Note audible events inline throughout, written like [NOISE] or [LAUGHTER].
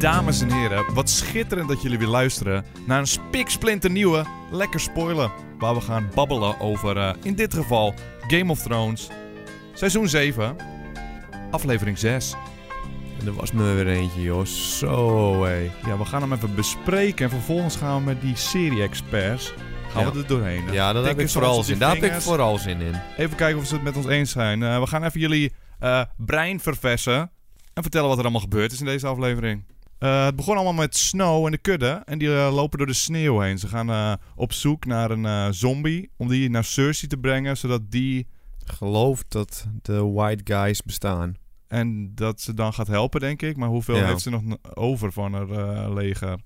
Dames en heren, wat schitterend dat jullie weer luisteren naar een spiksplinternieuwe Lekker Spoilen. Waar we gaan babbelen over, eh, in dit geval, Game of Thrones. Seizoen 7, aflevering 6. En er was me weer eentje, joh. Zo, hé. Ja, we gaan hem even bespreken en vervolgens gaan we met die serie-experts gaan Ja. we er doorheen. Ja, daar heb ik vooral zin. Daar heb ik vooral zin in. Even kijken of ze het met ons eens zijn. Eh, we gaan even jullie eh, brein verversen en vertellen wat er allemaal gebeurd is in deze aflevering. Eh, het begon allemaal met Snow en de kudde. En die eh, lopen door de sneeuw heen. Ze gaan eh, op zoek naar een zombie. Om die naar Cersei te brengen. Zodat die. Geloof dat de white guys bestaan. En dat ze dan gaat helpen, denk ik. Maar hoeveel Ja. heeft ze nog over van haar leger?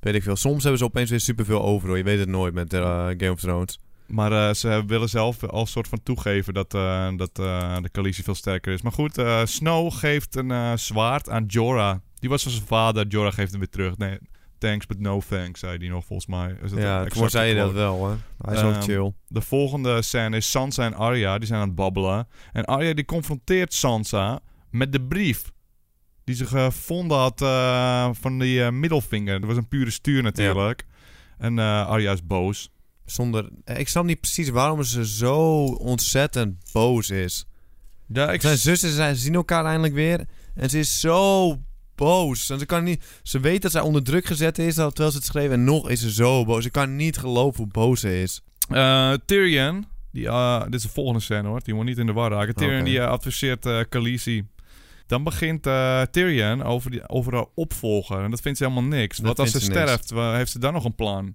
Weet ik veel. Soms hebben ze opeens weer superveel over, hoor. Je weet het nooit met Game of Thrones. Maar ze willen zelf al soort van toegeven dat, dat de coalitie veel sterker is. Maar goed, Snow geeft een zwaard aan Jorah. Die was van zijn vader. Jorah geeft hem weer terug. Nee, thanks, but no thanks, zei hij nog volgens mij. Is dat Ja, toen zei je dat wel, hoor. Hij is wel Ehm, chill. De volgende scène is Sansa en Arya. Die zijn aan het babbelen. En Arya die confronteert Sansa met de brief. Die ze gevonden had eh, van die eh, middelvinger. Dat was een pure stuur natuurlijk. En eh, Arya is boos. Zonder... Ik snap niet precies waarom ze zo ontzettend boos is. Ja, ik Zijn zussen zijn, ze zien elkaar eindelijk weer. En ze is zo boos. En ze, kan niet, ze weet dat zij onder druk gezet is, terwijl ze het schreef. En nog is ze zo boos. Ik kan niet geloven hoe boos ze is. Eh, Tyrion, die, eh, dit is de volgende scène hoor, die moet niet in de war raken. Tyrion die eh, adviseert Khaleesi. Dan begint Tyrion over, die, over haar opvolger. En dat vindt ze helemaal niks. Dat Wat als ze ze sterft, heeft ze dan nog een plan?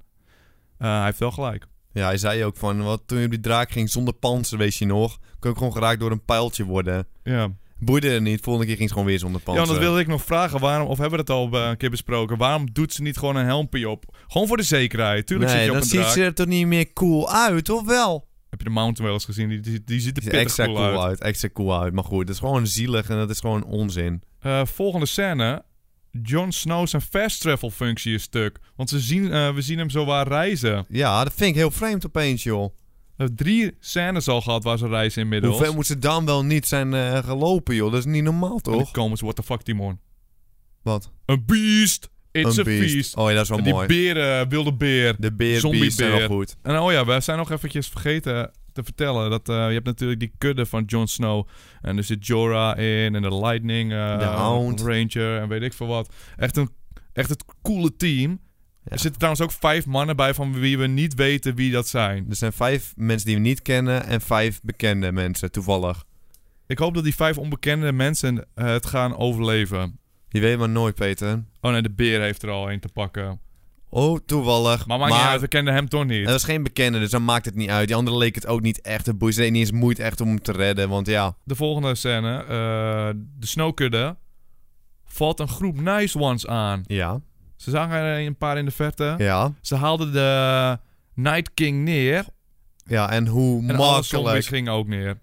Hij heeft wel gelijk. Ja, hij zei ook van, wat, toen je op die draak ging zonder panzer, weet je nog, kon ik gewoon geraakt door een pijltje worden. Ja. Boeide er niet, volgende keer ging ze gewoon weer zonder ja, panzer. want dat wilde ik nog vragen. Waarom, of hebben we het al eh, een keer besproken? Waarom doet ze niet gewoon een helmpje op? Gewoon voor de zekerheid. Tuurlijk nee, zit je op dan een ziet draak. ze er toch niet meer cool uit, of wel? Heb je de Mountain wel eens gezien? Die, die, die ziet er Ziet pittig extra cool, cool uit. uit. extra cool uit. Maar goed, dat is gewoon zielig en dat is gewoon onzin. Eh, volgende scène. Jon Snow zijn fast travel functie is stuk. Want ze zien, eh, we zien hem zo waar reizen. Ja, dat vind ik heel vreemd opeens, joh. Hebben drie scènes al gehad waar ze reizen inmiddels. Hoe ver moet ze dan wel niet zijn eh, gelopen, joh? Dat is niet normaal, toch? komen ze, what the fuck Timon? Wat? Een beast! It's Een a beest. feast! Oh ja, dat is wel En die mooi. beren, wilde beer. De beer zombie beest zijn wel beer. goed. En oh ja, we zijn nog eventjes vergeten te vertellen dat eh, je hebt natuurlijk die kudde van Jon Snow. En er zit Jorah in en de Lightning eh, De Hound. Ranger en weet ik veel wat. Echt, een, echt het coole team. Er zitten trouwens ook vijf mannen bij van wie we niet weten wie dat zijn. Er zijn vijf mensen die we niet kennen en vijf bekende mensen, toevallig. Ik hoop dat die vijf onbekende mensen eh, het gaan overleven. Je weet maar nooit, Peter. Oh nee, de beer heeft er al een te pakken. Oh, toevallig. Maar maakt niet uit, we kenden hem toch niet. Het was geen bekende, dus dan maakt het niet uit. Die andere leek het ook niet echt te boeien. Ze deed niet eens moeite echt om hem te redden, want ja... De volgende scène, eh, de snowkudde, valt een groep nice ones aan. Ja, Ze zagen er een paar in de verte. ja, Ze haalden de Night King neer. ja. En hoe En alle zombies makkelijk... gingen ook neer.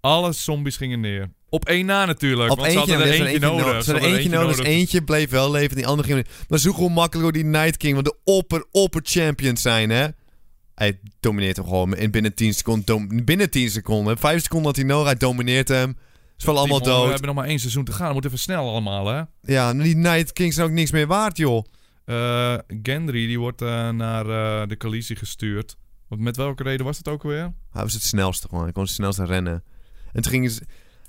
Alle zombies gingen neer. Op één na natuurlijk. Op want ze hadden er er eentje, nodig. Ze Ze hadden eentje nodig, dus eentje bleef wel leven, die andere ging. Maar zoek hoe makkelijk door die Night King, want de opper, opper champions zijn, hè. Hij domineert hem gewoon in binnen 10 seconden. binnen 10 seconden. 5 seconden had hij nodig, hij domineert hem. Ze vallen allemaal Timon, We dood. hebben nog maar één seizoen te gaan. We moeten even snel allemaal, hè. Ja, en die Night Kings zijn ook niks meer waard, joh. Eh, Gendry, die wordt eh, naar eh, de coalitie gestuurd. Want met welke reden was dat ook alweer? Hij was het snelste gewoon. Hij kon het snelste rennen. En toen gingen ze...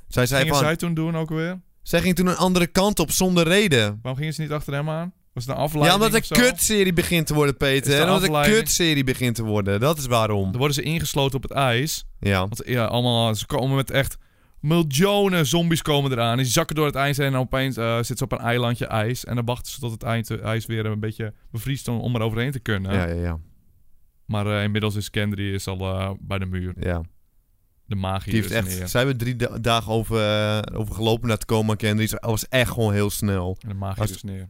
Zij zei van... zij toen doen ook alweer? Zij ging toen een andere kant op zonder reden. Waarom gingen ze niet achter hem aan? Was het een afleiding Ja, omdat de zo? kutserie begint te worden, Peter. omdat de afleiding? kutserie begint te worden. Dat is waarom. Dan worden ze ingesloten op het ijs. Ja. Want ja, allemaal, ze komen met echt miljoenen zombies komen eraan. Die zakken door het ijs heen en opeens eh zitten ze op een eilandje ijs. En dan wachten ze tot het eind, ijs weer een beetje bevriest om, er overheen te kunnen. Ja, ja, ja. Maar eh, inmiddels is Kendry is al eh, bij de muur. ja. De magie Die is heeft echt... neer. Zij hebben drie da- dagen over, eh, over gelopen naar te komen aan Kendry. Hij was echt gewoon heel snel. En de magie Als- is neer.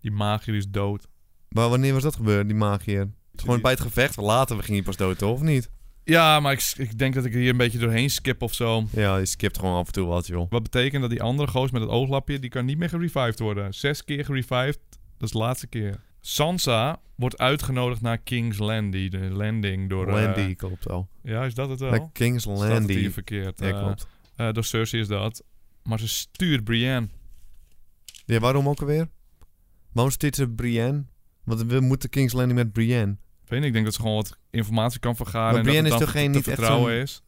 Die magie is dood. Maar wanneer was dat gebeurd, die magier? Gewoon bij het gevecht. Later ging hij pas dood, toch? Of niet? Ja, maar ik, ik denk dat ik er hier een beetje doorheen skip of zo. Ja, die skipt gewoon af en toe wat, joh. Wat betekent dat die andere goos met het ooglapje, die kan niet meer gerevived worden. Zes keer gerevived, dat is de laatste keer. Sansa wordt uitgenodigd naar King's Landing, de landing door... eh, Landy, klopt al. ja, is dat het wel? Naar King's Staat het hier Landing. verkeerd. Ja, Eh, klopt. eh, door Cersei is dat. Maar ze stuurt Brienne. Ja, waarom ook alweer? Waarom stuurt ze Brienne? Want we moeten King's Landing met Brienne. Ik weet niet, ik denk dat ze gewoon wat informatie kan vergaren. Maar en Brienne dat is toch geen- niet echt zo'n- is.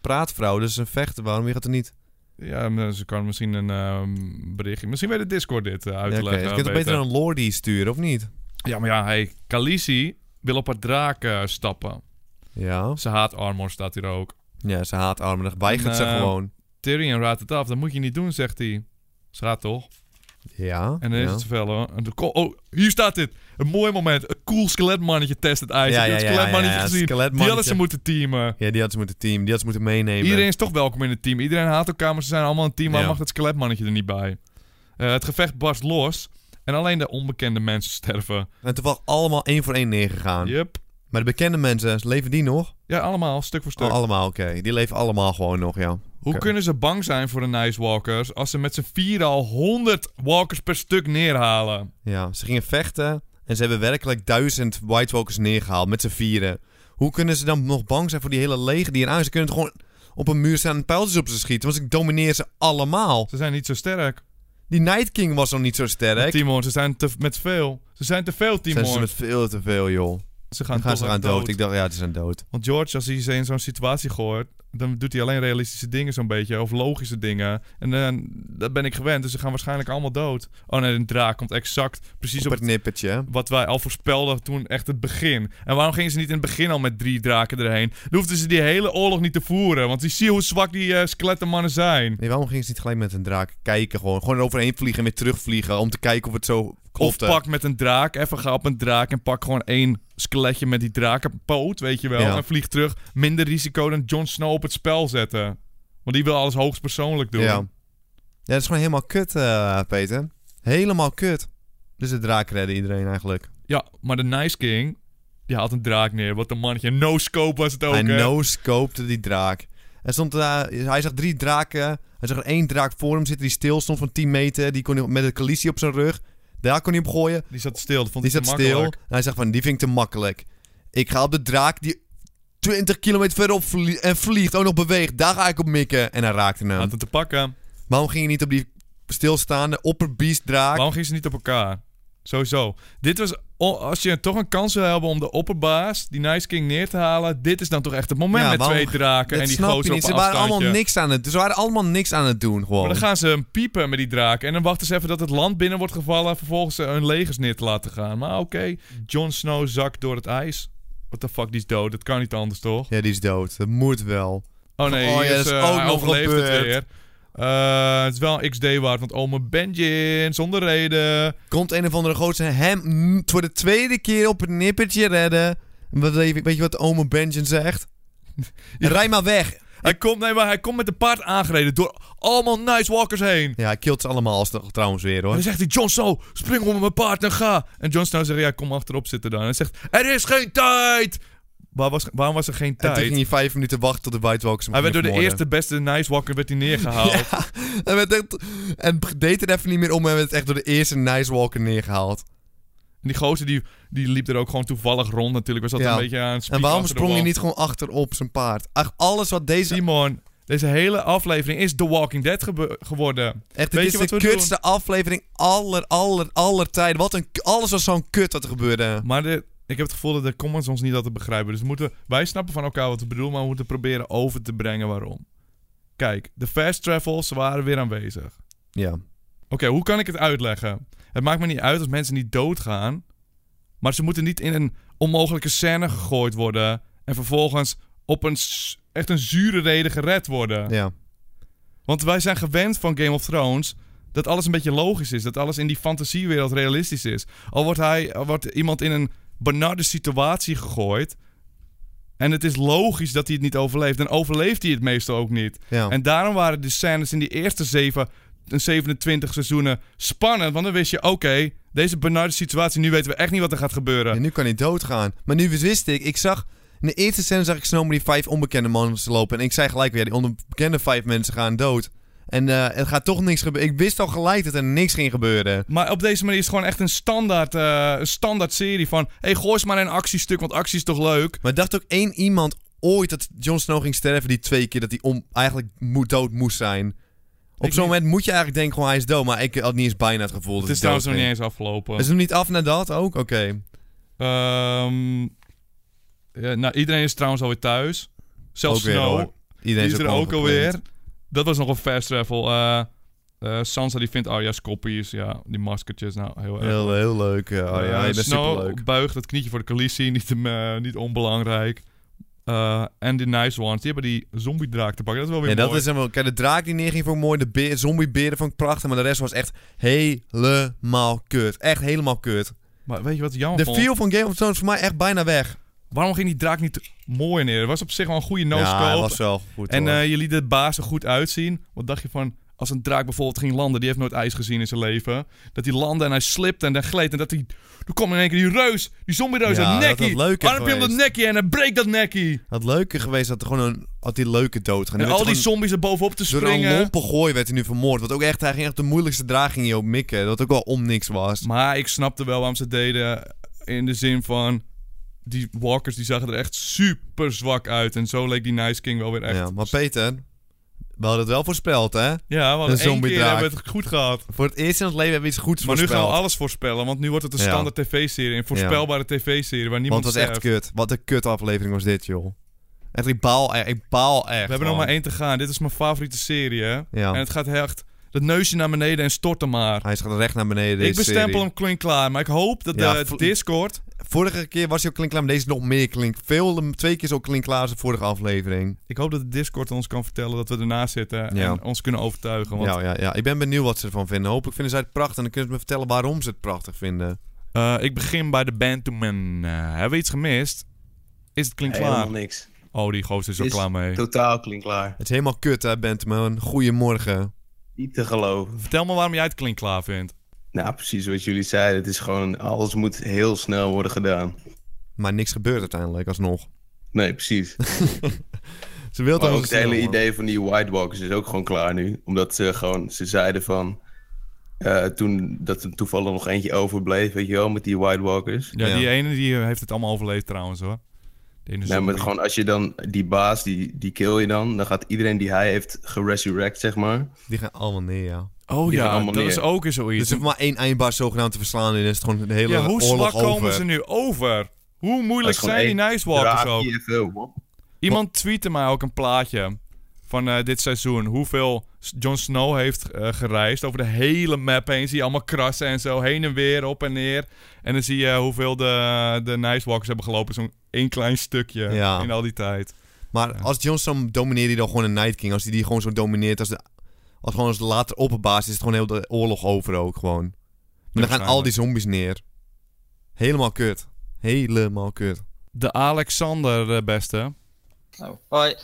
Praatvrouw, dus een vechter. Waarom gaat er niet? Ja, ze kan misschien een ehm, berichtje... Misschien weet de Discord dit eh, uit Ja, leggen. je kunt toch beter. beter een Lordie sturen, of niet? Ja, maar ja, hey, Khaleesi wil op haar draak eh, stappen. Ja. Ze haat armor, staat hier ook. Ja, ze haat armen. Dan weigert ze En, eh, gewoon. Tyrion raadt het af. Dat moet je niet doen, zegt hij. Ze gaat toch? Ja. En dan ja. is het hoor. En dan oh, hier staat dit. Een mooi moment. Een cool skeletmannetje test het ijs. Ja, skeletmannetje gezien? Die hadden ze moeten teamen. Ja, die hadden ze moeten team. Die hadden ze moeten meenemen. Iedereen is toch welkom in het team. Iedereen haat elkaar, maar ze zijn allemaal een team. Waar Ja. mag het skeletmannetje er niet bij? Eh, het gevecht barst los. En alleen de onbekende mensen [LAUGHS] sterven. En toevallig allemaal één voor één neergegaan. Yep. Maar de bekende mensen, leven die nog? Ja, allemaal. Stuk voor stuk. Oh, allemaal, oké. Die leven allemaal gewoon nog, ja. Hoe kunnen ze bang zijn voor de Nice Walkers... als ze met z'n vier al 100 walkers per stuk neerhalen? Ja, ze gingen vechten en ze hebben werkelijk duizend White Walkers neergehaald met z'n vieren. Hoe kunnen ze dan nog bang zijn voor die hele leger die eraan? Ze kunnen toch gewoon op een muur staan en pijltjes op ze schieten, want ik domineer ze allemaal. Ze zijn niet zo sterk. Die Night King was nog niet zo sterk. Timon, ze zijn te, met veel. Ze zijn te veel, Timon. Zijn ze met veel te veel, joh. Ze gaan, Dan gaan toch ze aan echt dood. Ik dacht, ja, ze zijn dood. Want George, als hij ze in zo'n situatie gooit, dan doet hij alleen realistische dingen zo'n beetje. Of logische dingen. En eh, dat ben ik gewend. Dus ze gaan waarschijnlijk allemaal dood. Oh nee, een draak komt exact precies Op op, het nippertje. wat wij al voorspelden toen echt het begin. En waarom gingen ze niet in het begin al met drie draken erheen? Dan hoefden ze die hele oorlog niet te voeren. Want je ziet hoe zwak die eh skelettenmannen zijn. Nee, waarom gingen ze niet gelijk met een draak kijken? Gewoon, gewoon eroverheen vliegen en weer terugvliegen. Om te kijken of het zo Of pak met een draak, even ga op een draak en pak gewoon één skeletje met die drakenpoot, weet je wel. Ja. En vlieg terug. Minder risico dan Jon Snow op het spel zetten. Want die wil alles hoogstpersoonlijk doen. Ja. ja, dat is gewoon helemaal kut, eh, Peter. Helemaal kut. Dus de draak redden iedereen eigenlijk. Ja, maar de Nice King, die haalt een draak neer. Wat een mannetje. No scope was het ook, hij no-scopte die draak. Er stond, eh, hij zag drie draken. Hij zag er één draak voor hem zitten die stil stond van 10 meter. Die kon hij met een kalicie op zijn rug. Daar kon hij op gooien. Die zat stil. Dat vond Die zat stil. En hij zegt van, die vind ik te makkelijk. Ik ga op de draak die 20 kilometer verderop vlie- en vliegt. Ook nog beweegt. Daar ga ik op mikken. En hij raakte hem. Had het te pakken. Waarom ging je niet op die stilstaande opperbeast draak? Waarom ging ze niet op elkaar? Sowieso. Dit was, als je toch een kans wil hebben om de opperbaas, die Nice King, neer te halen. Dit is dan toch echt het moment Ja, met twee draken en die gozer op Ze waren allemaal niks aan het Ze waren allemaal niks aan het doen gewoon. Maar dan gaan ze piepen met die draken. En dan wachten ze even dat het land binnen wordt gevallen. En vervolgens hun legers neer te laten gaan. Maar oké, Jon Snow zakt door het ijs. What the fuck, die is dood. Dat kan niet anders, toch? Ja, die is dood. Dat moet wel. Oh nee, Oh, ja, is, dat is eh, ook nog het weer. Eh, het is wel een XD waard, want ome Benjin, zonder reden. Komt een of andere gozer hem voor de tweede keer op het nippertje redden. Wat, weet je- wat ome Benjen zegt? [LAUGHS] Ja. Rij maar weg. Hij komt, nee, maar hij komt met een paard aangereden door allemaal Nice Walkers heen. Ja, hij killt ze allemaal als trouwens weer En hoor. dan zegt hij, Jon Snow, spring onder mijn paard en ga. En Jon Snow zegt, ja, kom achterop zitten dan. En hij zegt, er is geen tijd. Waar was, waarom was er geen En toen tijd? ging hij vijf minuten wachten tot de White Walkers Hij werd door de eerste beste Nice Walker werd hij neergehaald. [LAUGHS] Ja, en, werd echt, en deed het even niet meer om en werd echt door de eerste Nice Walker neergehaald. En die gozer die, die liep er ook gewoon toevallig rond natuurlijk. Was dat Ja. een beetje aan het En waarom achter sprong je niet gewoon achterop zijn paard? Ach, alles wat deze... Simon, deze hele aflevering is The Walking Dead geworden. Echt, Weet dit je is wat de kutste aflevering aller, aller, aller tijden. Wat een... Alles was zo'n kut wat er gebeurde. Maar de, ik heb het gevoel dat de comments ons niet altijd begrijpen. Dus moeten, wij snappen van elkaar wat we bedoelen, maar we moeten proberen over te brengen waarom. Kijk, de fast travels waren weer aanwezig. Ja. Oké, hoe kan ik het uitleggen? Het maakt me niet uit als mensen niet doodgaan. Maar ze moeten niet in een onmogelijke scène gegooid worden. En vervolgens op een echt een zure reden gered worden. Ja. Want wij zijn gewend van Game of Thrones dat alles een beetje logisch is. Dat alles in die fantasiewereld realistisch is. Al wordt, hij, al wordt iemand in een benarde situatie gegooid. En het is logisch dat hij het niet overleeft. Dan overleeft hij het meestal ook niet. Ja. En daarom waren de scènes in die eerste zeven, 27 seizoenen spannend. Want dan wist je, oké, deze benarde situatie, nu weten we echt niet wat er gaat gebeuren. En nu kan hij doodgaan. Maar nu wist ik, ik zag... In de eerste scène zag ik Snow met die vijf onbekende mannen lopen. En ik zei gelijk weer, die onbekende vijf mensen gaan dood. En eh er gaat toch niks gebeuren. Ik wist al gelijk dat er niks ging gebeuren. Maar op deze manier is het gewoon echt een standaard, eh, een standaard serie van... hey, gooi eens maar een actiestuk, want actie is toch leuk? Maar dacht ook één iemand ooit dat Jon Snow ging sterven die twee keer dat hij om, eigenlijk dood moest zijn? Op zo'n moment moet je eigenlijk denken gewoon hij is dood. Maar ik had niet eens bijna het gevoel dat Het is trouwens nog niet eens afgelopen. Is het nog niet af naar dat ook? Oké. Ehm, ja, nou, iedereen is trouwens alweer thuis. Zelfs Ook Snow. Iedereen is er gewoon ook alweer. Dat was nog een fast travel. Eh, eh, Sansa die vindt Arya's koppies. Ja, die maskertjes. Nou, heel erg. Heel, heel leuk. Ja, je bent Snow buigt het knietje voor de Khaleesi. [LAUGHS] Niet, niet onbelangrijk. En die nice ones. Die hebben die zombie-draak te pakken. Dat is wel weer Ja, dat mooi. is helemaal... Kijk, de draak die neerging ik mooi. De beer, zombieberen vond ik prachtig. Maar de rest was echt helemaal kut. Echt helemaal kut. Maar weet je wat jammer De feel van Game of Thrones voor mij echt bijna weg. Waarom ging die draak niet mooi neer? Het was op zich wel een goede ja, no-scope. dat was wel goed en hoor. eh, je liet de baas er goed uitzien. Wat dacht je van... Als een draak bijvoorbeeld ging landen, die heeft nooit ijs gezien in zijn leven. Dat hij landde en hij slipte en dan gleed. En dat hij... Toen kwam in één keer die reus, die zombie-reus, Ja, een dat nekkie. leuker Armpje om dat nekkie en hij breekt dat nekkie. Het leuke geweest dat er gewoon een... Had die leuke dood gaan. En al die zombies er bovenop te Door een springen. lompe gooi werd hij nu vermoord. Wat ook echt... Hij ging echt de moeilijkste draag ging hij op mikken. Dat ook wel om niks was. Maar ik snapte wel waarom ze deden. In de zin van... Die walkers die zagen er echt super zwak uit. En zo leek die Nice King wel weer echt... Ja, maar Peter... We hadden het wel voorspeld, hè? Ja, we hadden Een één keer hebben we het goed gehad. Voor het eerst in het leven hebben we iets goeds Maar nu voorspeld. gaan we alles voorspellen. Want nu wordt het een Ja. standaard tv-serie. Een voorspelbare tv-serie waar niemand Want het was echt kut. Wat een kut aflevering was dit, joh. Echt, ik baal echt. Ik baal echt. We hebben nog maar één te gaan. Dit is mijn favoriete serie, hè. Ja. En het gaat echt... Dat neusje naar beneden en stort hem maar. Hij gaat recht naar beneden, deze ik bestempel serie. hem klinkklaar. Maar ik hoop dat de Discord... Vorige keer was hij ook klinkklaar, maar deze is nog meer klink. Veel, twee keer zo klinkklaar als de vorige aflevering. Ik hoop dat de Discord ons kan vertellen dat we ernaast zitten. Ja. En ons kunnen overtuigen. Want Ja, ja, ja. Ik ben benieuwd wat ze ervan vinden. Hopelijk vinden zij het prachtig en dan kunnen ze me vertellen waarom ze het prachtig vinden. eh, ik begin bij de band to men. Eh, hebben we iets gemist? Is het klinkklaar? Helemaal niks. Oh, die gozer is er Is klaar mee. Totaal klinkklaar. Het is helemaal kut, hè, Benteman. Goedemorgen. Niet te geloven. Vertel me waarom jij het klinkklaar vindt. Nou, precies wat jullie zeiden. Het is gewoon, alles moet heel snel worden gedaan. Maar niks gebeurt uiteindelijk, alsnog. Nee, precies. [LAUGHS] Ze wil Maar ook het hele idee van die White Walkers is ook gewoon klaar nu. Omdat ze gewoon, ze zeiden van... eh, toen dat er toevallig nog eentje overbleef, weet je wel, met die White Walkers. Ja, Ja. die ene die heeft het allemaal overleefd trouwens hoor. Nee, maar gewoon als je dan, die baas, die, die kill je dan. Dan gaat iedereen die hij heeft geresurrect, zeg maar. Die gaan allemaal neer, ja. Oh die ja, dat neer. is ook eens Dus zoiets. er hoeft maar één eindbaas zogenaamd te verslaan en is het gewoon de hele ja, hoe oorlog zwak komen ze nu over? Hoe moeilijk zijn die Nice Walkers ook? Iemand tweette mij ook een plaatje van eh, dit seizoen. Hoeveel Jon Snow heeft eh, gereisd over de hele map heen. Zie je allemaal krassen en zo. Heen en weer, op en neer. En dan zie je hoeveel de, de Nice Walkers hebben gelopen. Zo'n één klein stukje Ja. in al die tijd. Maar als Johnson domineert hij dan gewoon een Night King. Als hij die gewoon zo domineert als de... Als gewoon als later opperbaas is het gewoon heel de oorlog over ook gewoon. Maar dan gaan al die zombies neer. Helemaal kut. Helemaal kut. De Alexander, eh, beste. Nou, hoi.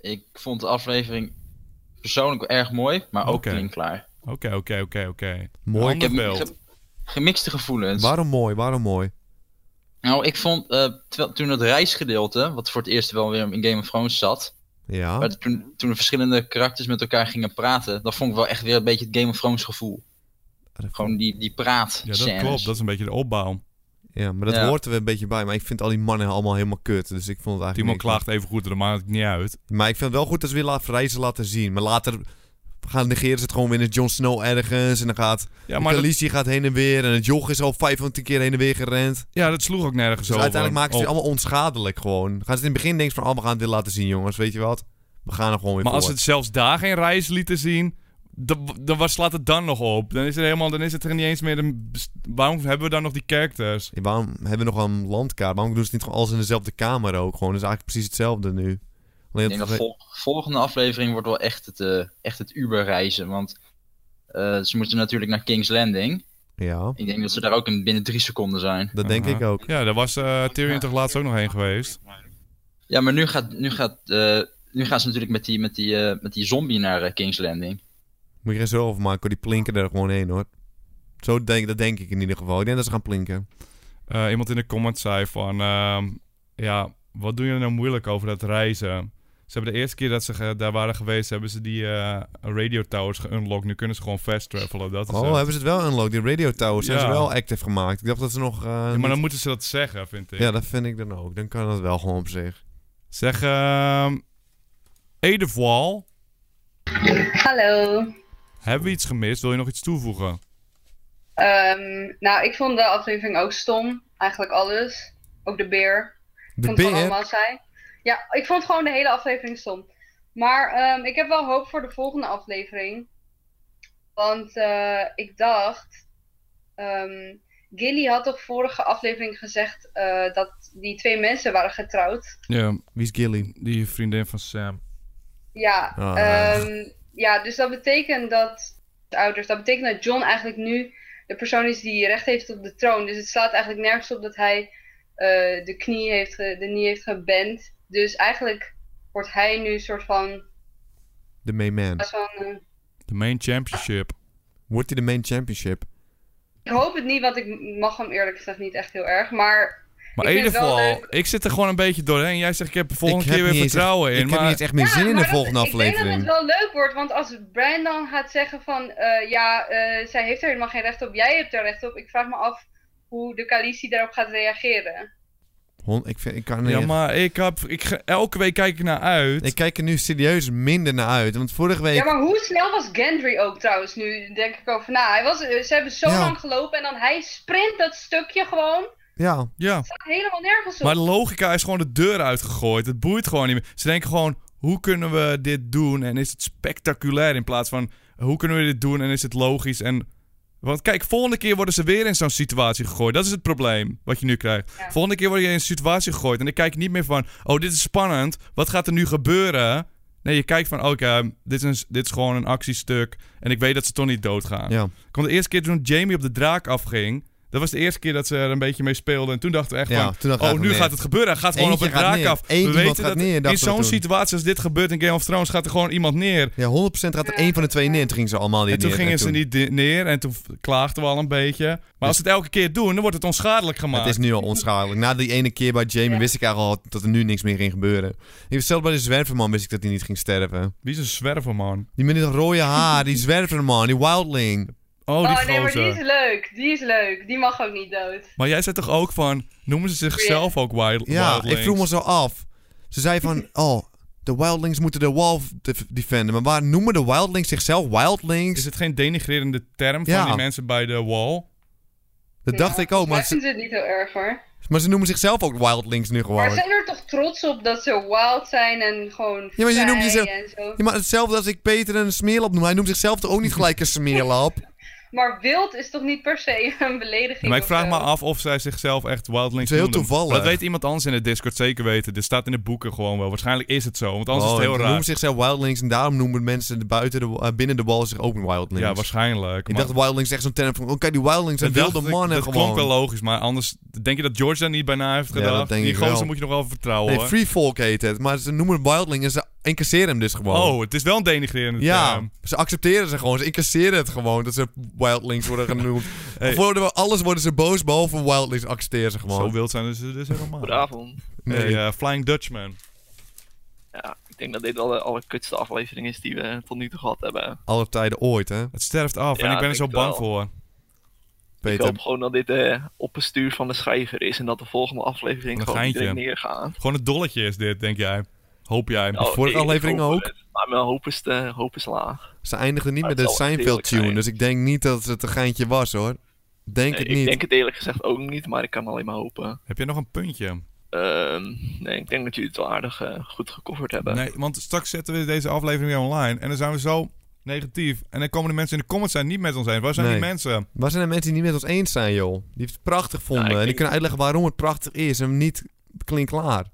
Ik vond de aflevering persoonlijk erg mooi, maar ook Oké. klinkklaar. Oké, oké, oké, oké. Mooi. Ik heb beeld. ge- gemixte gevoelens. Waarom mooi? Waarom mooi? Nou, ik vond eh, terwijl, toen het reisgedeelte, wat voor het eerst wel weer in Game of Thrones zat, Ja. maar toen, toen de verschillende karakters met elkaar gingen praten, dat vond ik wel echt weer een beetje het Game of Thrones gevoel. Gewoon die, die praat Ja, dat klopt. Dat is een beetje de opbouw. Ja, maar dat Ja. hoort er weer een beetje bij. Maar ik vind al die mannen allemaal helemaal kut. Dus ik vond het eigenlijk Iemand klaagt even goed, dat maakt het niet uit. Maar ik vind het wel goed dat ze weer laten reizen laten zien. Maar later gaan negeren ze het gewoon weer in Jon Snow ergens. En dan gaat Ja, maar dat, gaat heen en weer. En het joch is al 500 keer heen en weer gerend. ja, dat sloeg ook nergens Dus over. uiteindelijk maken ze het allemaal onschadelijk gewoon. Gaan ze in het begin denken van, oh, we gaan dit laten zien jongens. Weet je wat? We gaan er gewoon weer Maar als het zelfs daar geen reis lieten zien, dan, slaat het dan nog op? Dan is, er helemaal, dan is het er niet eens meer... Waarom hebben we dan nog die characters? Ja, waarom hebben we nog een landkaart? Waarom doen ze het niet gewoon alles in dezelfde kamer ook? Gewoon, dat is eigenlijk precies hetzelfde nu. Ik denk dat- vol- volgende aflevering wordt wel echt het, eh, echt het Uber-reizen, want eh, ze moeten natuurlijk naar King's Landing. Ja, Ik denk dat ze daar ook in binnen drie seconden zijn. dat denk ik ook. Ja, daar was eh Tyrion toch laatst ook nog heen geweest? Ja, maar nu, gaat, nu, gaat, eh, nu gaan ze natuurlijk met die, met die, eh, met die zombie naar King's Landing. Moet je geen zorgen over maken, hoor. die plinken er gewoon heen hoor. Zo denk, dat denk ik in ieder geval. Ik denk dat ze gaan plinken. Eh, iemand in de comments zei van... ehm, ja, wat doen jullie nou moeilijk over dat reizen? Ze hebben de eerste keer dat ze ge- daar waren geweest... hebben ze die eh, radio towers geunlocked. Nu kunnen ze gewoon fast travelen. Dat is Oh, hebben ze het wel unlocked? Die radio towers zijn ze wel active gemaakt. Ik dacht dat ze nog... eh, Ja, maar niet- dan moeten ze dat zeggen, vind ik. Ja, dat vind ik dan ook. Dan kan dat wel gewoon op zich. Zeg, ehm Wall. Hallo. Hebben we iets gemist? Wil je nog iets toevoegen? Ehm, nou, ik vond de aflevering ook stom. Eigenlijk alles. Ook de beer. Ik De vond beer? allemaal saai. Ja, ik vond gewoon de hele aflevering stom. Maar ehm, ik heb wel hoop voor de volgende aflevering. Want eh, ik dacht. ehm Gilly had toch vorige aflevering gezegd eh, dat die twee mensen waren getrouwd. Ja, Wie is Gilly? die vriendin van Sam. Ja, Ah. ehm, ja, dus dat betekent dat de ouders, dat betekent dat John eigenlijk nu de persoon is die recht heeft op de troon. Dus het slaat eigenlijk nergens op dat hij eh, de knie heeft, ge- de knie heeft geband. Dus eigenlijk wordt hij nu een soort van, De main man. eh, De main championship. Wordt hij de main championship? ik hoop het niet, want ik mag hem eerlijk gezegd niet echt heel erg. Maar Maar in ieder geval, ik zit er gewoon een beetje doorheen. Jij zegt, ik heb de volgende ik keer weer vertrouwen echt, in. Ik heb niet echt meer zin in de dat- volgende Ik denk dat aflevering. het wel leuk wordt, want als Brian dan gaat zeggen van, eh, ja, eh, zij heeft er helemaal geen recht op, jij hebt er recht op. Ik vraag me af hoe de Khaleesi daarop gaat reageren. Hon, ik, vind, ik kan niet ja, maar ik heb, ik, elke week kijk ik naar uit. Ik kijk er nu serieus minder naar uit. Want vorige week... Ja, maar hoe snel was Gendry ook trouwens nu, denk ik over na. Hij was, eh, ze hebben zo Ja. lang gelopen en dan hij sprint dat stukje gewoon. Ja, Ja, staat helemaal nergens op. maar de logica is gewoon de deur uitgegooid. Het boeit gewoon niet meer. Ze denken gewoon, hoe kunnen we dit doen en is het spectaculair in plaats van, hoe kunnen we dit doen en is het logisch en... Want kijk, volgende keer worden ze weer in zo'n situatie gegooid. Dat is het probleem wat je nu krijgt. Ja. Volgende keer word je in een situatie gegooid. En dan kijk je niet meer van, oh, dit is spannend. Wat gaat er nu gebeuren? Nee, je kijkt van, oké, dit, is een- dit is gewoon een actiestuk. En ik weet dat ze toch niet doodgaan. ja. kwam de eerste keer toen Jamie op de draak afging. Dat was de eerste keer dat ze er een beetje mee speelden. En toen dachten we echt Ja, van, oh, nu gaat het gebeuren. Hij gaat gewoon Eentje op draak neer. af. Eén we weten dat neer, in zo'n situatie als dit gebeurt in Game of Thrones gaat er gewoon iemand neer. Ja, 100% gaat er één van de twee neer. En toen gingen ze allemaal niet En toen neer. gingen ze niet neer en toen klaagden we al een beetje. Maar als ze het elke keer doen, dan wordt het onschadelijk gemaakt. Het is nu al onschadelijk. Na die ene keer bij Jamie Ja. wist ik eigenlijk al dat er nu niks meer ging gebeuren. Zelfs bij de zwerverman wist ik dat hij niet ging sterven. Wie is een zwerver, man? Die met die rode haar, die [LAUGHS] zwerverman, die wildling. Oh, die oh nee, maar die is leuk. Die is leuk. Die mag ook niet dood. Maar jij zei toch ook van, noemen ze zichzelf ook wild, Ja, wildlings? ik vroeg me zo af. Ze zei van, [LAUGHS] oh, de wildlings moeten de wall def- defenden. Maar waar noemen de wildlings zichzelf wildlings? Is het geen denigrerende term van Ja. die mensen bij de wall? Dat dacht ik ook, maar Ik ze, het niet heel erg hoor. maar ze noemen zichzelf ook wildlings nu Maar gewoon. zijn er toch trots op dat ze wild zijn en gewoon Ja, maar je noemt jezelf- en zo. Ja, maar hetzelfde als ik Peter een smeerlap noem. Hij noemt zichzelf toch ook niet gelijk een smeerlap? [LAUGHS] Maar wild is toch niet per se [LAUGHS] een belediging? Ja, maar ik vraag me af of zij zichzelf echt wildlings Dat is heel noemen. toevallig. Maar Dat weet iemand anders in de Discord zeker weten. Dit staat in de boeken gewoon wel. Waarschijnlijk is het zo, want anders Oh, is het heel ze raar. noemen zichzelf wildlings en daarom noemen mensen de buiten de, eh, binnen de wall zich ook wildlings. Ja, waarschijnlijk. Ik maar- dacht wildlings echt zo'n term van, oh kijk die wildlings zijn dat wilde mannen Dat gewoon. klonk wel logisch, maar anders... Denk je dat George daar niet bijna heeft Ja, gedaan? dat denk Die ik gozer wel. moet je nog wel vertrouwen, Nee, free folk heet het. Maar ze noemen het wildling en ze incasseren hem dus gewoon. Oh, het is wel een denigrerende Ja, term. ze accepteren ze gewoon. Ze incasseren het gewoon dat ze wildlings worden genoemd. [LAUGHS] Hey. We, alles worden ze boos, behalve wildlings accepteren ze Zo gewoon. wild zijn ze dus helemaal. Goedenavond. Nee. Hey, eh, Flying Dutchman. Ja, ik denk dat dit wel de allerkutste aflevering is die we tot nu toe gehad hebben. Alle tijden ooit, hè, Het sterft af en ik ben er zo bang wel. voor. Ik hoop gewoon dat dit eh op bestuur van de schrijver is en dat de volgende aflevering gewoon neergaan. Gewoon een dolletje is dit, denk jij. Hoop jij. Oh, vorige ik- ik aflevering hoop ook? het, Maar mijn hoop is, te, hoop is laag. Ze eindigden niet Maar met de het zal echt Seinfeld heerlijk tune, zijn. dus ik denk niet dat het een geintje was, hoor. Denk Nee, het ik niet. denk het eerlijk gezegd ook niet, maar ik kan alleen maar hopen. Heb je nog een puntje? Ehm, nee, ik denk dat jullie het wel aardig eh, goed gecoverd hebben. Nee, want straks zetten we deze aflevering weer online. En dan zijn we zo negatief. En dan komen de mensen in de comments zijn niet met ons eens. Waar zijn Nee. die mensen? Waar zijn de mensen die niet met ons eens zijn, joh? Die het prachtig vonden. ik en die denk- kunnen uitleggen waarom het prachtig is en niet klinkklaar.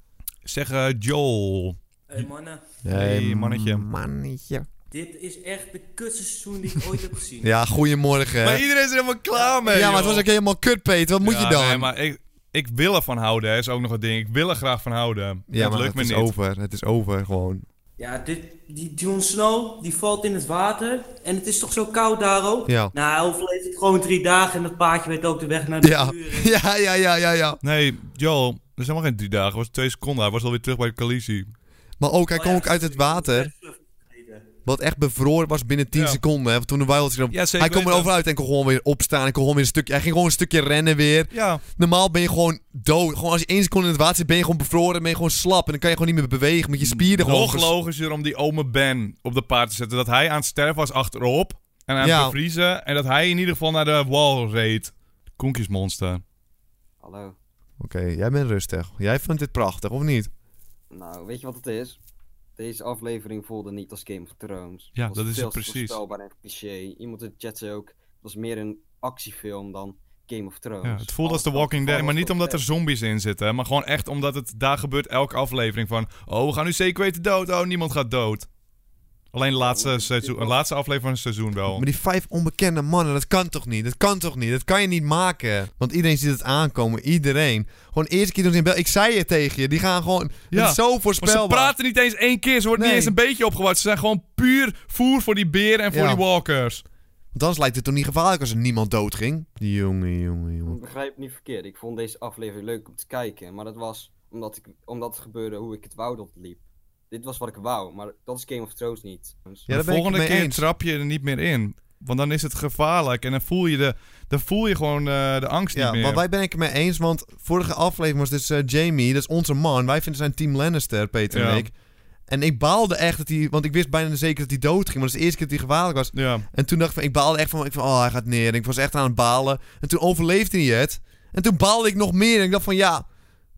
Zeg eh, Joel. Hey mannen, Hey, mannetje. Mannetje. dit is echt de kutste seizoen die ik ooit heb gezien. Ja, goedemorgen. Maar iedereen is er helemaal klaar mee. ja, maar het was ook helemaal kut, Peter. Wat moet Ja, je dan? Nee, maar ik, ik wil ervan houden, hè, is ook nog een ding. Ik wil er graag van houden. ja, het maar lukt het me is niet. over. Het is over, gewoon. Ja, dit, die Jon Snow, die valt in het water. En het is toch zo koud daar ook? Ja. Nou, hij overleeft het gewoon drie dagen en dat paardje weet ook de weg naar de Ja. [LAUGHS] ja, ja, ja, ja, ja. Nee, Joel, dat is helemaal geen drie dagen. Het was twee seconden. Hij was alweer terug bij de coalitie. Maar ook, hij Oh kwam ja, ook uit het water. Wat echt bevroren was binnen 10 Ja. seconden. Hè, want toen de Wild Ja, zeker Hij kwam er weten. over uit en kon gewoon weer opstaan. En kon gewoon weer een stukje, hij ging gewoon een stukje rennen weer. Ja, Normaal ben je gewoon dood. Gewoon als je één seconde in het water zit, ben je gewoon bevroren. Ben je gewoon slap. En dan kan je gewoon niet meer bewegen. Met je spieren gewoon... nog logischer om die ome Ben op de paard te zetten. Dat hij aan het sterven was achterop. En aan Ja. het bevriezen. En dat hij in ieder geval naar de wall reed. Konkjesmonster. Hallo. Oké, jij bent rustig. Jij vindt dit prachtig, of niet? Nou, weet je wat het is? Deze aflevering voelde niet als Game of Thrones. Ja, dat is veel het precies. voorspelbaar en cliché. Iemand in de chat zei ook, het was meer een actiefilm dan Game of Thrones. Ja, het voelt als The Walking Dead. Maar niet omdat er zombies in zitten. Maar gewoon echt omdat het daar gebeurt elke aflevering van... Oh, we gaan nu zeker weten dood. Oh, niemand gaat dood. Alleen de laatste, seizoen, de laatste aflevering van het seizoen wel. Maar die vijf onbekende mannen, dat kan toch niet? Dat kan toch niet? Dat kan je niet maken. Want iedereen ziet het aankomen. Iedereen. Gewoon de eerste keer toen ze in Bel... Ik zei het tegen je. Die gaan gewoon... Ja, Het is zo Maar ze voorspelbaar. praten niet eens één keer. Ze worden Nee. niet eens een beetje opgebouwd. Ze zijn gewoon puur voer voor die beren en voor Ja. die walkers. Want anders lijkt het toch niet gevaarlijk als er niemand doodging? Die jongen, jongen, jongen. Ik begrijp niet verkeerd. Ik vond deze aflevering leuk om te kijken. Maar dat was omdat, ik, omdat het gebeurde hoe ik het wou dat het liep. Dit was wat ik wou, maar dat is Game of Thrones niet. Ja, de volgende het keer eens. trap je er niet meer in. Want dan is het gevaarlijk. En dan voel je, de, dan voel je gewoon eh, de angst Ja, niet meer. want wij ben ik het mee eens, want vorige aflevering was dus eh, Jamie, dat is onze man. Wij vinden zijn team Lannister, Peter Ja. en ik. En ik baalde echt dat hij, want ik wist bijna zeker dat hij dood ging, maar dat is de eerste keer dat hij gevaarlijk was. Ja. En toen dacht ik, van, ik baalde echt van, ik van, oh hij gaat neer. En ik was echt aan het balen. En toen overleefde hij het. En toen baalde ik nog meer. En ik dacht van, ja,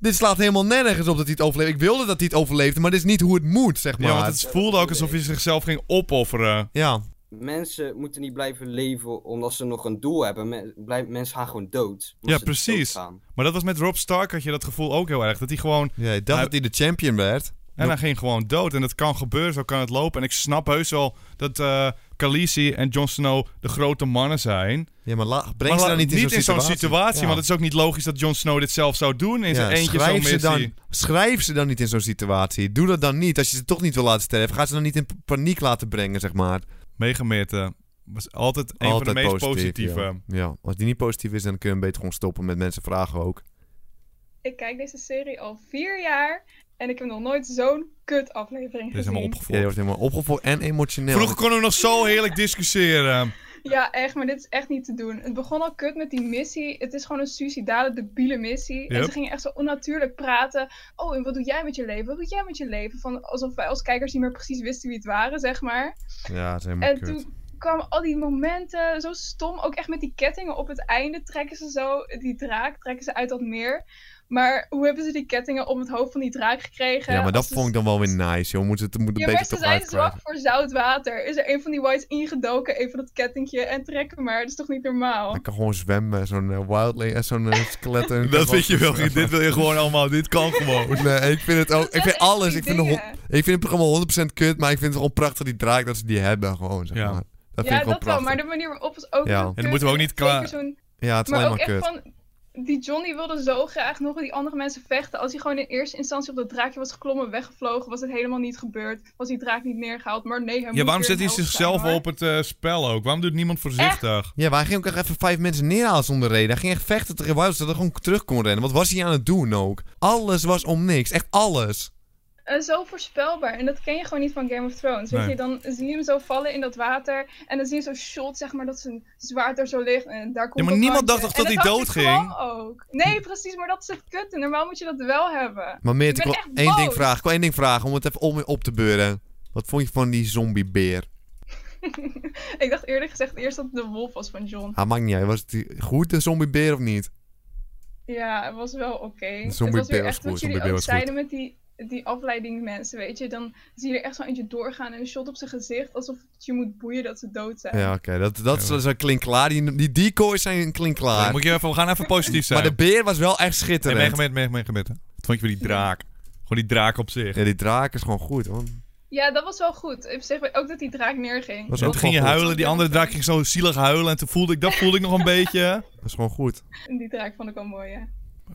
dit slaat helemaal nergens op dat hij het overleefde. Ik wilde dat hij het overleefde, maar dit is niet hoe het moet, zeg maar. ja, want het voelde ook alsof je zichzelf ging opofferen. Ja, Mensen moeten niet blijven leven omdat ze nog een doel hebben. Mensen gaan gewoon dood. Ja, precies. Maar dat was met Rob Stark, had je dat gevoel ook heel erg. Dat hij gewoon... ja ik dacht Hij- dat hij de champion werd. En hij ging gewoon dood. En dat kan gebeuren, zo kan het lopen. En ik snap heus wel dat eh Khaleesi en Jon Snow de grote mannen zijn. Ja, maar la, breng maar ze dan niet in zo'n situatie. situatie. Ja. Want het is ook niet logisch dat Jon Snow dit zelf zou doen in Ja, zijn eentje zo'n schrijf, ze missie. dan, schrijf ze dan niet in zo'n situatie. Doe dat dan niet. Als je ze toch niet wil laten sterven, ga ze dan niet in paniek laten brengen, zeg maar. Meegemeten was altijd een van de meest positieve. Ja. ja, als die niet positief is, dan kun je hem beter gewoon stoppen met mensen vragen ook. Ik kijk deze serie al vier jaar en ik heb nog nooit zo'n kut aflevering Dit is helemaal gezien. Ja, opgevolgd. je wordt helemaal opgevolgd en emotioneel. Vroeger konden we nog zo heerlijk discussiëren. Ja, echt, maar dit is echt niet te doen. Het begon al kut met die missie. Het is gewoon een suicidale, debiele missie. En ze gingen echt zo onnatuurlijk praten. Oh, en wat doe jij met je leven? Wat doe jij met je leven? Van, alsof wij als kijkers niet meer precies wisten wie het waren, zeg maar. Ja, dat is helemaal En kut. toen kwamen al die momenten zo stom. Ook echt met die kettingen op het einde trekken ze zo die draak, trekken ze uit dat meer. Maar hoe hebben ze die kettingen om het hoofd van die draak gekregen? Ja, maar dat vond ik dan wel weer nice, joh. Moet het, moet het Ja, maar ze zijn zwak voor zout water. Is er een van die whites ingedoken, even dat kettingje en trekken maar. Dat is toch niet normaal? Hij kan gewoon zwemmen, zo'n eh, wildling en zo'n eh, [LAUGHS] skelet. en- Dat vind je wel. Dit wil je gewoon allemaal. Dit kan [LAUGHS] gewoon. Nee, ik vind het ook. Ik vind alles. Ik vind, de ik vind het programma 100% kut, maar ik vind het gewoon prachtig die draak dat ze die hebben, gewoon. Zeg Ja. maar. Dat vind ja, ik gewoon dat wel, maar de manier waarop is ook Ja. En dan moeten we ook niet klaar- zo'n- Ja, het is Maar alleen maar kut. van... Die Johnny wilde zo graag nog met die andere mensen vechten. Als hij gewoon in eerste instantie op dat draakje was geklommen, weggevlogen, was het helemaal niet gebeurd. Was die draak niet neergehaald. Maar nee, hij Ja, waarom zet hij zichzelf zijn, op het eh, spel ook? Waarom doet niemand voorzichtig? Ja, maar hij ging ook echt even vijf mensen neerhalen zonder reden. Hij ging echt vechten tegen Wilds, dat hij gewoon terug kon rennen. Wat was hij aan het doen ook? Alles was om niks. Echt alles. Eh, zo voorspelbaar. En dat ken je gewoon niet van Game of Thrones. Weet Nee. je, dan zie je hem zo vallen in dat water. En dan zie je zo'n shot, zeg maar, dat zijn zwaard er zo ligt. En daar komt Ja, maar niemand dacht toch dat hij doodging? gewoon ook. Nee, precies, maar dat is het kutte. Normaal moet je dat wel hebben. Maar meer, Ik wil één ding vragen. Ik wil één ding vragen om het even om, op te beuren. Wat vond je van die zombiebeer? [LAUGHS] ik dacht eerlijk gezegd eerst dat het de wolf was van John. Ah, maakt niet uit. Was het die goed, de zombiebeer of niet? Ja, het was wel oké. Het zombie was weer was echt wat goed, jullie ook zeiden met die, die afleidingsmensen, weet je. Dan zie je er echt zo eentje doorgaan en een shot op zijn gezicht. Alsof het je moet boeien dat ze dood zijn. Ja, oké. Dat, dat is dat is een klinkklaar. Die, die decoys zijn klinkklaar. Moet je even, we gaan even positief zijn. Maar de beer was wel echt Nee, schitterend. meegemeten, meegemeten, meegemeten. Wat vond je van die draak? Gewoon die draak op zich. Ja, die draak is gewoon goed, hoor. Ja, dat was wel goed. Ik zeg ook dat die draak neerging. Ook toen ging je huilen, die andere draak ging zo zielig huilen. En toen voelde ik, dat voelde ik nog een beetje. Dat is gewoon goed. En die draak vond ik wel mooi, ja.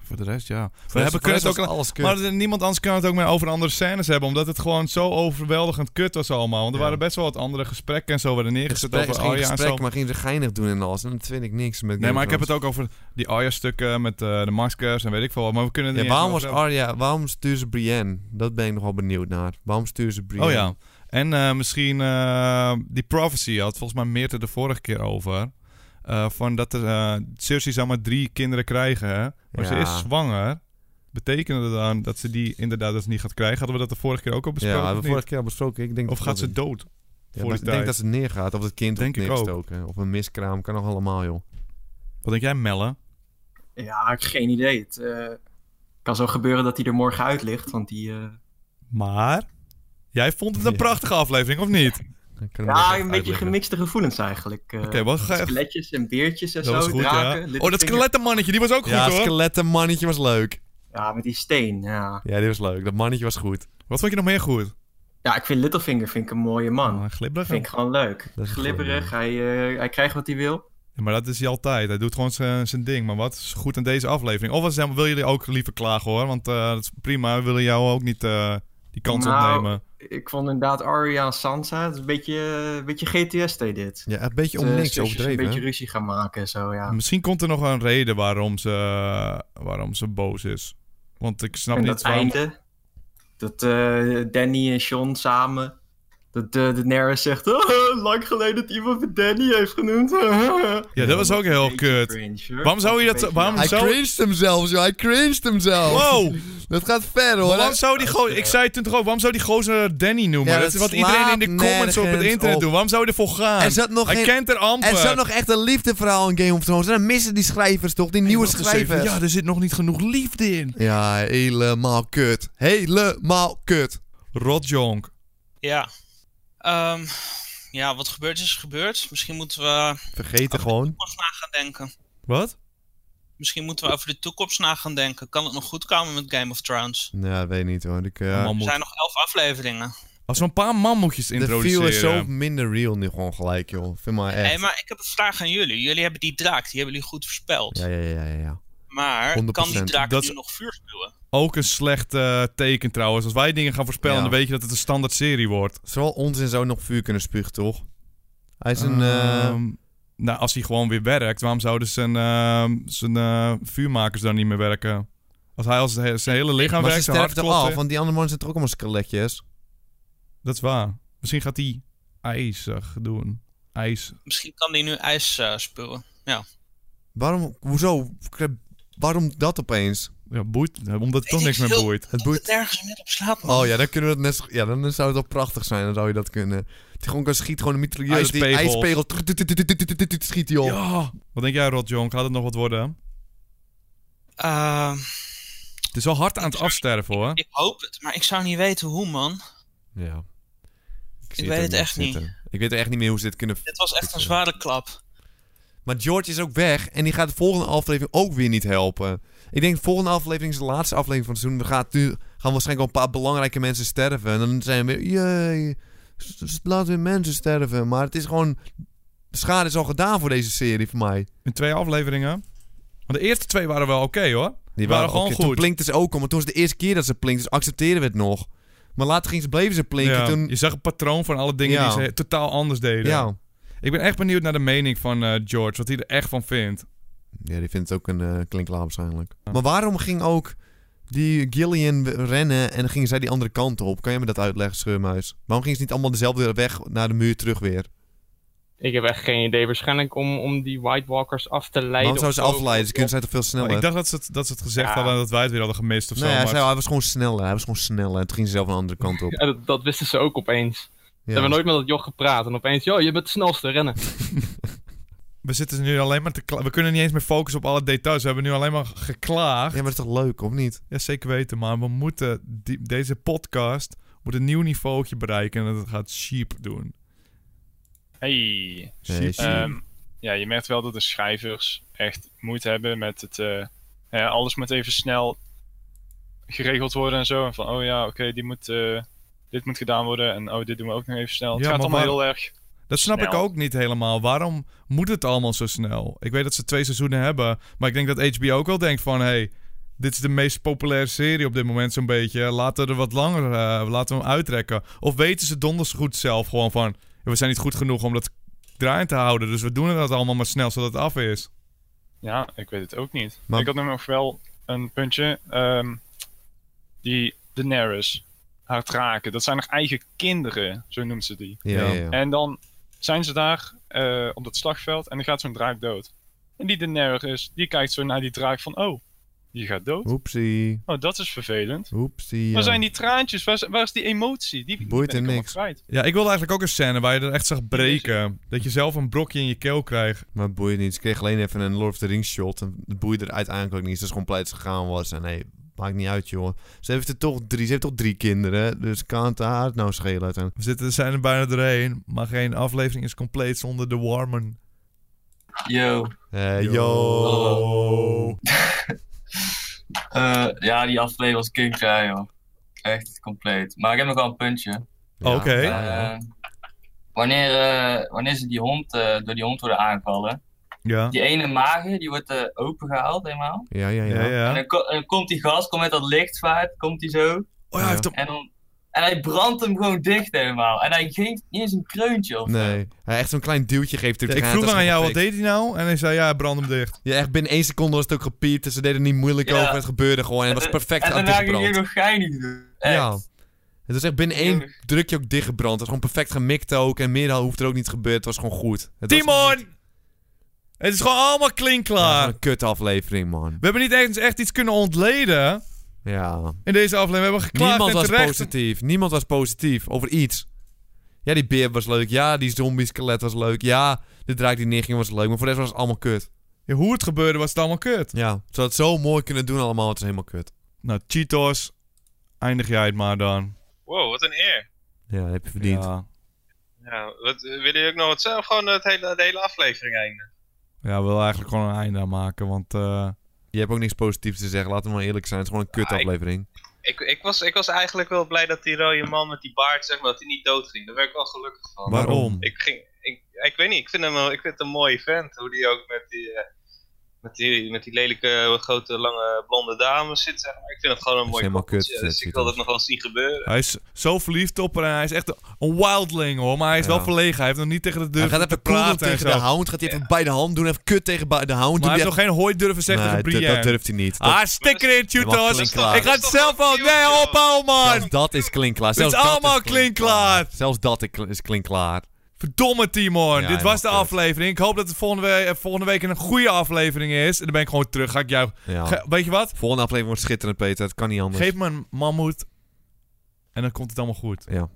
Voor de rest, ja. We hebben kunnen het ook alles kut. Maar niemand anders kan het ook meer over andere scènes hebben. Omdat het gewoon zo overweldigend kut was allemaal. Want er Ja. waren best wel wat andere gesprekken en zo. Werden neergezet Gesprek over Arya en zo. maar gingen ze geinig doen en alles. En dat vind ik niks met Nee, maar ik heb het ook over die Arya-stukken met eh, de maskers en weet ik veel wat. Maar we kunnen het Ja, waarom was. Arya... Waarom stuurde ze Brienne? Dat ben ik nog wel benieuwd naar. Waarom stuurde ze Brienne? Oh ja. En eh, misschien eh, die prophecy had volgens mij Meerte de vorige keer over. Eh, van dat er, eh, Cersei zou maar drie kinderen krijgen. Hè? Maar ze Ja. is zwanger. Betekende dat dan dat ze die inderdaad dus niet gaat krijgen? Hadden we dat de vorige keer ook al Ja, besproken? we of hebben niet? vorige keer al besproken. Ik denk Of gaat ze dood? Ja, voor ik denk dat ze neergaat. Of het kind Denk ik ook. Of een miskraam. Kan nog allemaal, joh. Wat denk jij, Melle? Ja, ik heb geen idee. Het eh, kan zo gebeuren dat hij er morgen uit ligt, want die... eh, Maar? Jij vond het een prachtige aflevering, of niet? Ja, een beetje gemixte gevoelens eigenlijk. eh, Oké, wat ga je- Skeletjes en beertjes en Dat zo, goed, draken. ja. Oh, dat skelettenmannetje, die was ook goed, ja, hoor. skelettenmannetje was leuk. Ja, met die steen, ja. Ja, die was leuk. Dat mannetje was goed. Wat vond je nog meer goed? Ja, ik vind Littlefinger vind ik een mooie man. Oh, glibberig. Vind ik gewoon leuk. Glibberig, hij, eh, hij krijgt wat hij wil. Ja, maar dat is hij altijd. Hij doet gewoon zijn zijn ding. Maar wat is goed aan deze aflevering? Of was, wil jullie ook liever klagen, hoor? Want eh, dat is prima. We willen jou ook niet eh, die kans Nou, ontnemen. Ik vond inderdaad Arya en Sansa, het is een beetje, een beetje GTS deed dit. Ja, een beetje om De niks overdreven, Een beetje ruzie gaan maken en zo, ja. Misschien komt er nog een reden waarom ze, waarom ze boos is. Want ik snap en niet dat waarom... einde, dat eh, Danny en Sean samen, dat uh, Daenerys zegt, "Oh, lang geleden dat iemand me Danny heeft genoemd. [LAUGHS] Ja, dat was ook heel kut. cringe, waarom zou je Dat Waarom Hij zou... cringed hem zelfs, joh. Hij cringed hem zelfs. Wow! [LAUGHS] Dat gaat ver, hoor. Waarom zou die gozer... Ik zei het toen toch ook, waarom zou die gozer Danny noemen? Ja, dat is wat iedereen in de comments op het internet op. doet. Waarom zou je ervoor gaan? Er zat nog Hij geen- kent er amper. Er zat nog echt een liefdeverhaal in Game of Thrones. En dan missen die schrijvers toch, die nieuwe schrijvers. Ja, er zit nog niet genoeg liefde in. Ja, helemaal kut. Helemaal kut. Rotjonk. Ja. Ehm, ja, wat gebeurd is, gebeurd. Misschien moeten we Vergeten gewoon. toekomst na gaan denken. Wat? Misschien moeten we over de toekomst na gaan denken. Kan het nog goed komen met Game of Thrones? Ja, dat weet ik niet hoor. Ik, eh, Er zijn nog elf afleveringen. Als we een paar mammoetjes de feel introduceren. is zo minder real nu gewoon gelijk, joh. Vind maar echt. Hé, maar ik heb een vraag aan jullie. Jullie hebben die draak, die hebben jullie goed voorspeld. Ja, ja, ja, ja, ja. Maar kan die 100%. draak Dat nu nog vuur spuwen? Ook een slecht eh, teken trouwens. Als wij dingen gaan voorspellen, Ja. dan weet je dat het een standaard serie wordt. Zal ons en zo nog vuur kunnen spugen, toch? Hij is een... eh, Ehm, nou, als hij gewoon weer werkt, waarom zouden zijn, ehm, zijn eh, vuurmakers dan niet meer werken? Als hij als zijn hele lichaam maar ze werkt, zijn hart klopt, af, want die andere mannen zijn toch ook allemaal skeletjes? Dat is waar. Misschien gaat hij ijzig doen. IJs. Misschien kan die nu ijs eh, spuwen. Ja. Waarom, hoezo? Waarom dat opeens? Ja, boeit. Omdat het toch niks ik meer boeit. Het boeit... Het ergens met op slaap, man. Oh ja, dan kunnen we het net... Ja, dan zou het wel prachtig zijn. Dan zou je dat kunnen. Dat hij gewoon kan schieten, gewoon een mitrailleur. dat Die ijspegel... Schiet hij op. Ja. Wat denk jij, Rotjong? Gaat het nog wat worden? Ehm, Het is wel hard aan het afsterven, hoor. ik hoop het, maar ik zou niet weten hoe, man. Ja. zie weet het echt niet. Ik weet echt niet meer hoe ze dit kunnen... Dit was echt een zware klap. Maar George is ook weg en die gaat de volgende aflevering ook weer niet helpen. Ik denk de volgende aflevering is de laatste aflevering van het seizoen. Er gaat nu, gaan waarschijnlijk wel een paar belangrijke mensen sterven. En dan zijn we weer, jee, laten weer mensen sterven. Maar het is gewoon, de schade is al gedaan voor deze serie voor mij. In twee afleveringen. Want de eerste twee waren wel oké, hoor. Die waren, gewoon goed. Toen plinkte ze ook al, maar toen was het de eerste keer dat ze plinkte. Dus accepteren we het nog. Maar later ging ze, bleven ze plinken. Ja, Toen, Je zag een patroon van alle dingen Ja. die ze totaal anders deden. ja. Ik ben echt benieuwd naar de mening van eh, George. Wat hij er echt van vindt. ja, die vindt het ook een uh, klinklaar waarschijnlijk. Maar waarom ging ook die Gillian rennen en ging zij die andere kant op? Kan je me dat uitleggen, Scheurmuis? Waarom ging ze niet allemaal dezelfde weg naar de muur terug weer? Ik heb echt geen idee. Waarschijnlijk om, om die White Walkers af te leiden. Waarom zou ze afleiden? Ze kunnen zij toch veel sneller? Maar ik dacht dat ze het, dat ze het gezegd Ja. hadden en dat wij het weer hadden gemist of nee, zo. hij, maar hij was gewoon sneller. Hij was gewoon sneller. En toen ging ze zelf een andere kant op. Ja, dat, dat wisten ze ook opeens. Ja. Ze hebben nooit met dat joch gepraat. En opeens, joh, je bent de snelste rennen. [LAUGHS] We zitten nu alleen maar te We kunnen niet eens meer focussen op alle details. We hebben nu alleen maar geklaagd. Ja, maar dat is toch leuk, of niet? Ja, zeker weten. Maar we moeten... Die, deze podcast moet een nieuw niveautje bereiken. En dat gaat Sheep doen. Hey. Hey, Sheep. Ehm, ja, je merkt wel dat de schrijvers echt moeite hebben met het. eh, ja, alles moet even snel geregeld worden en zo. En van, oh ja, oké, die moet, eh, dit moet gedaan worden. En oh, dit doen we ook nog even snel. Het gaat allemaal waar- heel erg. Dat snap ik ook niet helemaal. Waarom moet het allemaal zo snel? Ik weet dat ze twee seizoenen hebben. Maar ik denk dat HBO ook wel denkt van... Hey, dit is de meest populaire serie op dit moment zo'n beetje. Laten we er wat langer... eh, laten we hem uitrekken. Of weten ze donders goed zelf gewoon van... We zijn niet goed genoeg om dat draaiend te houden. Dus we doen dat allemaal maar snel zodat het af is. Ja, ik weet het ook niet. Maar- Ik had nog wel een puntje. ehm, die Daenerys, haar draken, dat zijn nog eigen kinderen, zo noemt ze die. Ja, ja, ja. En dan zijn ze daar eh, op dat slagveld en dan gaat zo'n draak dood. En die Daenerys, die kijkt zo naar die draak van, oh, Je gaat dood. Oepsie. Oh, dat is vervelend. Oepsie. Waar zijn die traantjes? Waar is, waar is die emotie? Die, die Boeit ben er ik niks. kwijt. Ja, ik wilde eigenlijk ook een scène waar je er echt zag breken. Dat je zelf een brokje in je keel krijgt. Maar het boeit niet. Ze kreeg alleen even een Lord of the Rings shot. En het boeide er uiteindelijk niet. Ze is gewoon ze gegaan was. En nee, maakt niet uit, joh. Ze heeft er toch drie, ze heeft toch drie kinderen. Dus kan het haar het nou schelen uiteindelijk. We zitten, zijn er bijna doorheen. Maar geen aflevering is compleet zonder de Warman. Yo. Eh, Yo. yo. [LAUGHS] Eh, ja, die aflevering was kinkvrij, joh. Echt compleet. Maar ik heb nog wel een puntje. Oké. Eh, wanneer, eh, wanneer ze die hond, eh, door die hond worden aangevallen. Ja. Die ene magen, die wordt eh opengehaald helemaal. Ja, ja, ja. Ja, ja. En, dan ko- dan komt die gas, komt met dat lichtvaart, komt hij zo. Oh ja, hij heeft hem... En, dan, en hij brandt hem gewoon dicht helemaal. En hij geeft niet eens een kreuntje of Nee. Hij echt zo'n klein duwtje geeft er Ja, ik vroeg aan jou, wat deed hij nou? En hij zei, ja, brand hem dicht. Ja, echt binnen één seconde was het ook gepiept. En ze deden er niet moeilijk Ja. over. Het gebeurde gewoon. En het was perfect En daarna ging hij nog geinig doen. Echt. Ja. Het was echt binnen één drukje ook dichtgebrand. Het was gewoon perfect gemikt ook. En meer hoeft er ook niet te gebeuren. Het was gewoon goed. Het was gewoon Timon! Het is gewoon allemaal Ja, klinkklaar. gewoon een kut aflevering, man. We hebben niet eens echt iets kunnen ontleden Ja. in deze aflevering. We hebben geklaagd Niemand en was terecht. positief. Niemand was positief over iets. Ja, die beer was leuk. Ja, die zombie-skelet was leuk. Ja, de draak die neerging was leuk. Maar voor de rest was het allemaal kut. Ja, hoe het gebeurde was het allemaal kut. Ja, ze hadden het zo mooi kunnen doen allemaal. Het is helemaal kut. Nou, Cheetos, eindig jij het maar dan. Wow, wat een eer. Ja, dat heb je verdiend. Ja, Ja, wat, willen jullie ook nog wat zelf gewoon het hele, de hele aflevering eindigen? Ja we willen eigenlijk gewoon een einde aan maken, want... eh, Je hebt ook niks positiefs te zeggen. Laten we maar eerlijk zijn. Het is gewoon een kut Ah, ik- aflevering. Ik, ik, was, ik was eigenlijk wel blij dat die rode man met die baard, zeg maar, dat hij niet doodging. Daar werd ik wel gelukkig van. Waarom? Ik, ging, ik, ik weet niet, ik vind hem wel, ik vind het een mooie vent. Hoe die ook met die, eh, met die, met die lelijke, grote, lange, blonde dames zit, zeg maar. Ik vind het gewoon een mooi helemaal kut, Dus eh, ik wil dat nog wel zien gebeuren. hij is zo verliefd op haar en hij is echt een- wildling hoor. Maar hij is Ja. wel verlegen. Hij heeft nog niet tegen de deur Hij gaat even praten en tegen zo. de hound. Gaat hij even bij de hand doen. Even kut tegen bij de hound. Maar hij heeft nog geen hooi durven zeggen Nee, tegen dat- Brienne. dat durft hij niet. Dat- Ah, stik erin, klinkklaar. Ik ga het zelf al... Nee, ophouden man. Zelfs dat is klinkklaar. Het is allemaal klinkklaar. Zelfs dat is klinkklaar. Verdomme Timon, Ja, dit was de aflevering. Ik hoop dat het volgende, we- eh, volgende week een goede aflevering is. En dan ben ik gewoon terug. Ga ik jou... Ja. Weet je wat? Volgende aflevering wordt schitterend, Peter. Het kan niet anders. Geef me een mammoet. En dan komt het allemaal goed. Ja.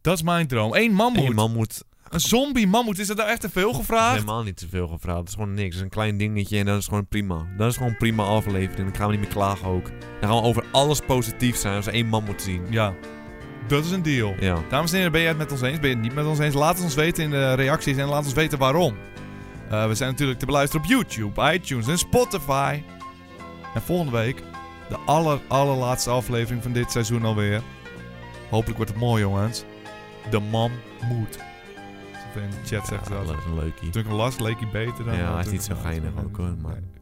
Dat is mijn droom. Eén mammoet. Eén mammoet. Een zombie mammoet. Is dat nou echt te veel gevraagd? Helemaal niet te veel gevraagd. Het is gewoon niks. Het is een klein dingetje en dat is gewoon prima. Dat is gewoon een prima aflevering. Dan gaan we niet meer klagen ook. Dan gaan we over alles positief zijn als we één man moeten zien. Ja. Dat is een deal. Ja. Dames en heren, ben je het met ons eens? Ben je het niet met ons eens? Laat het ons weten in de reacties en laat ons weten waarom. Eh, we zijn natuurlijk te beluisteren op YouTube, iTunes en Spotify. En volgende week de aller, allerlaatste aflevering van dit seizoen alweer. Hopelijk wordt het mooi, jongens. De mam moet. In de chat zegt Ja, dat. dat is een leukie. Toen ik hem las, leek hij beter dan... Ja, hij is niet zo geinig ook hoor. Maar... Nee.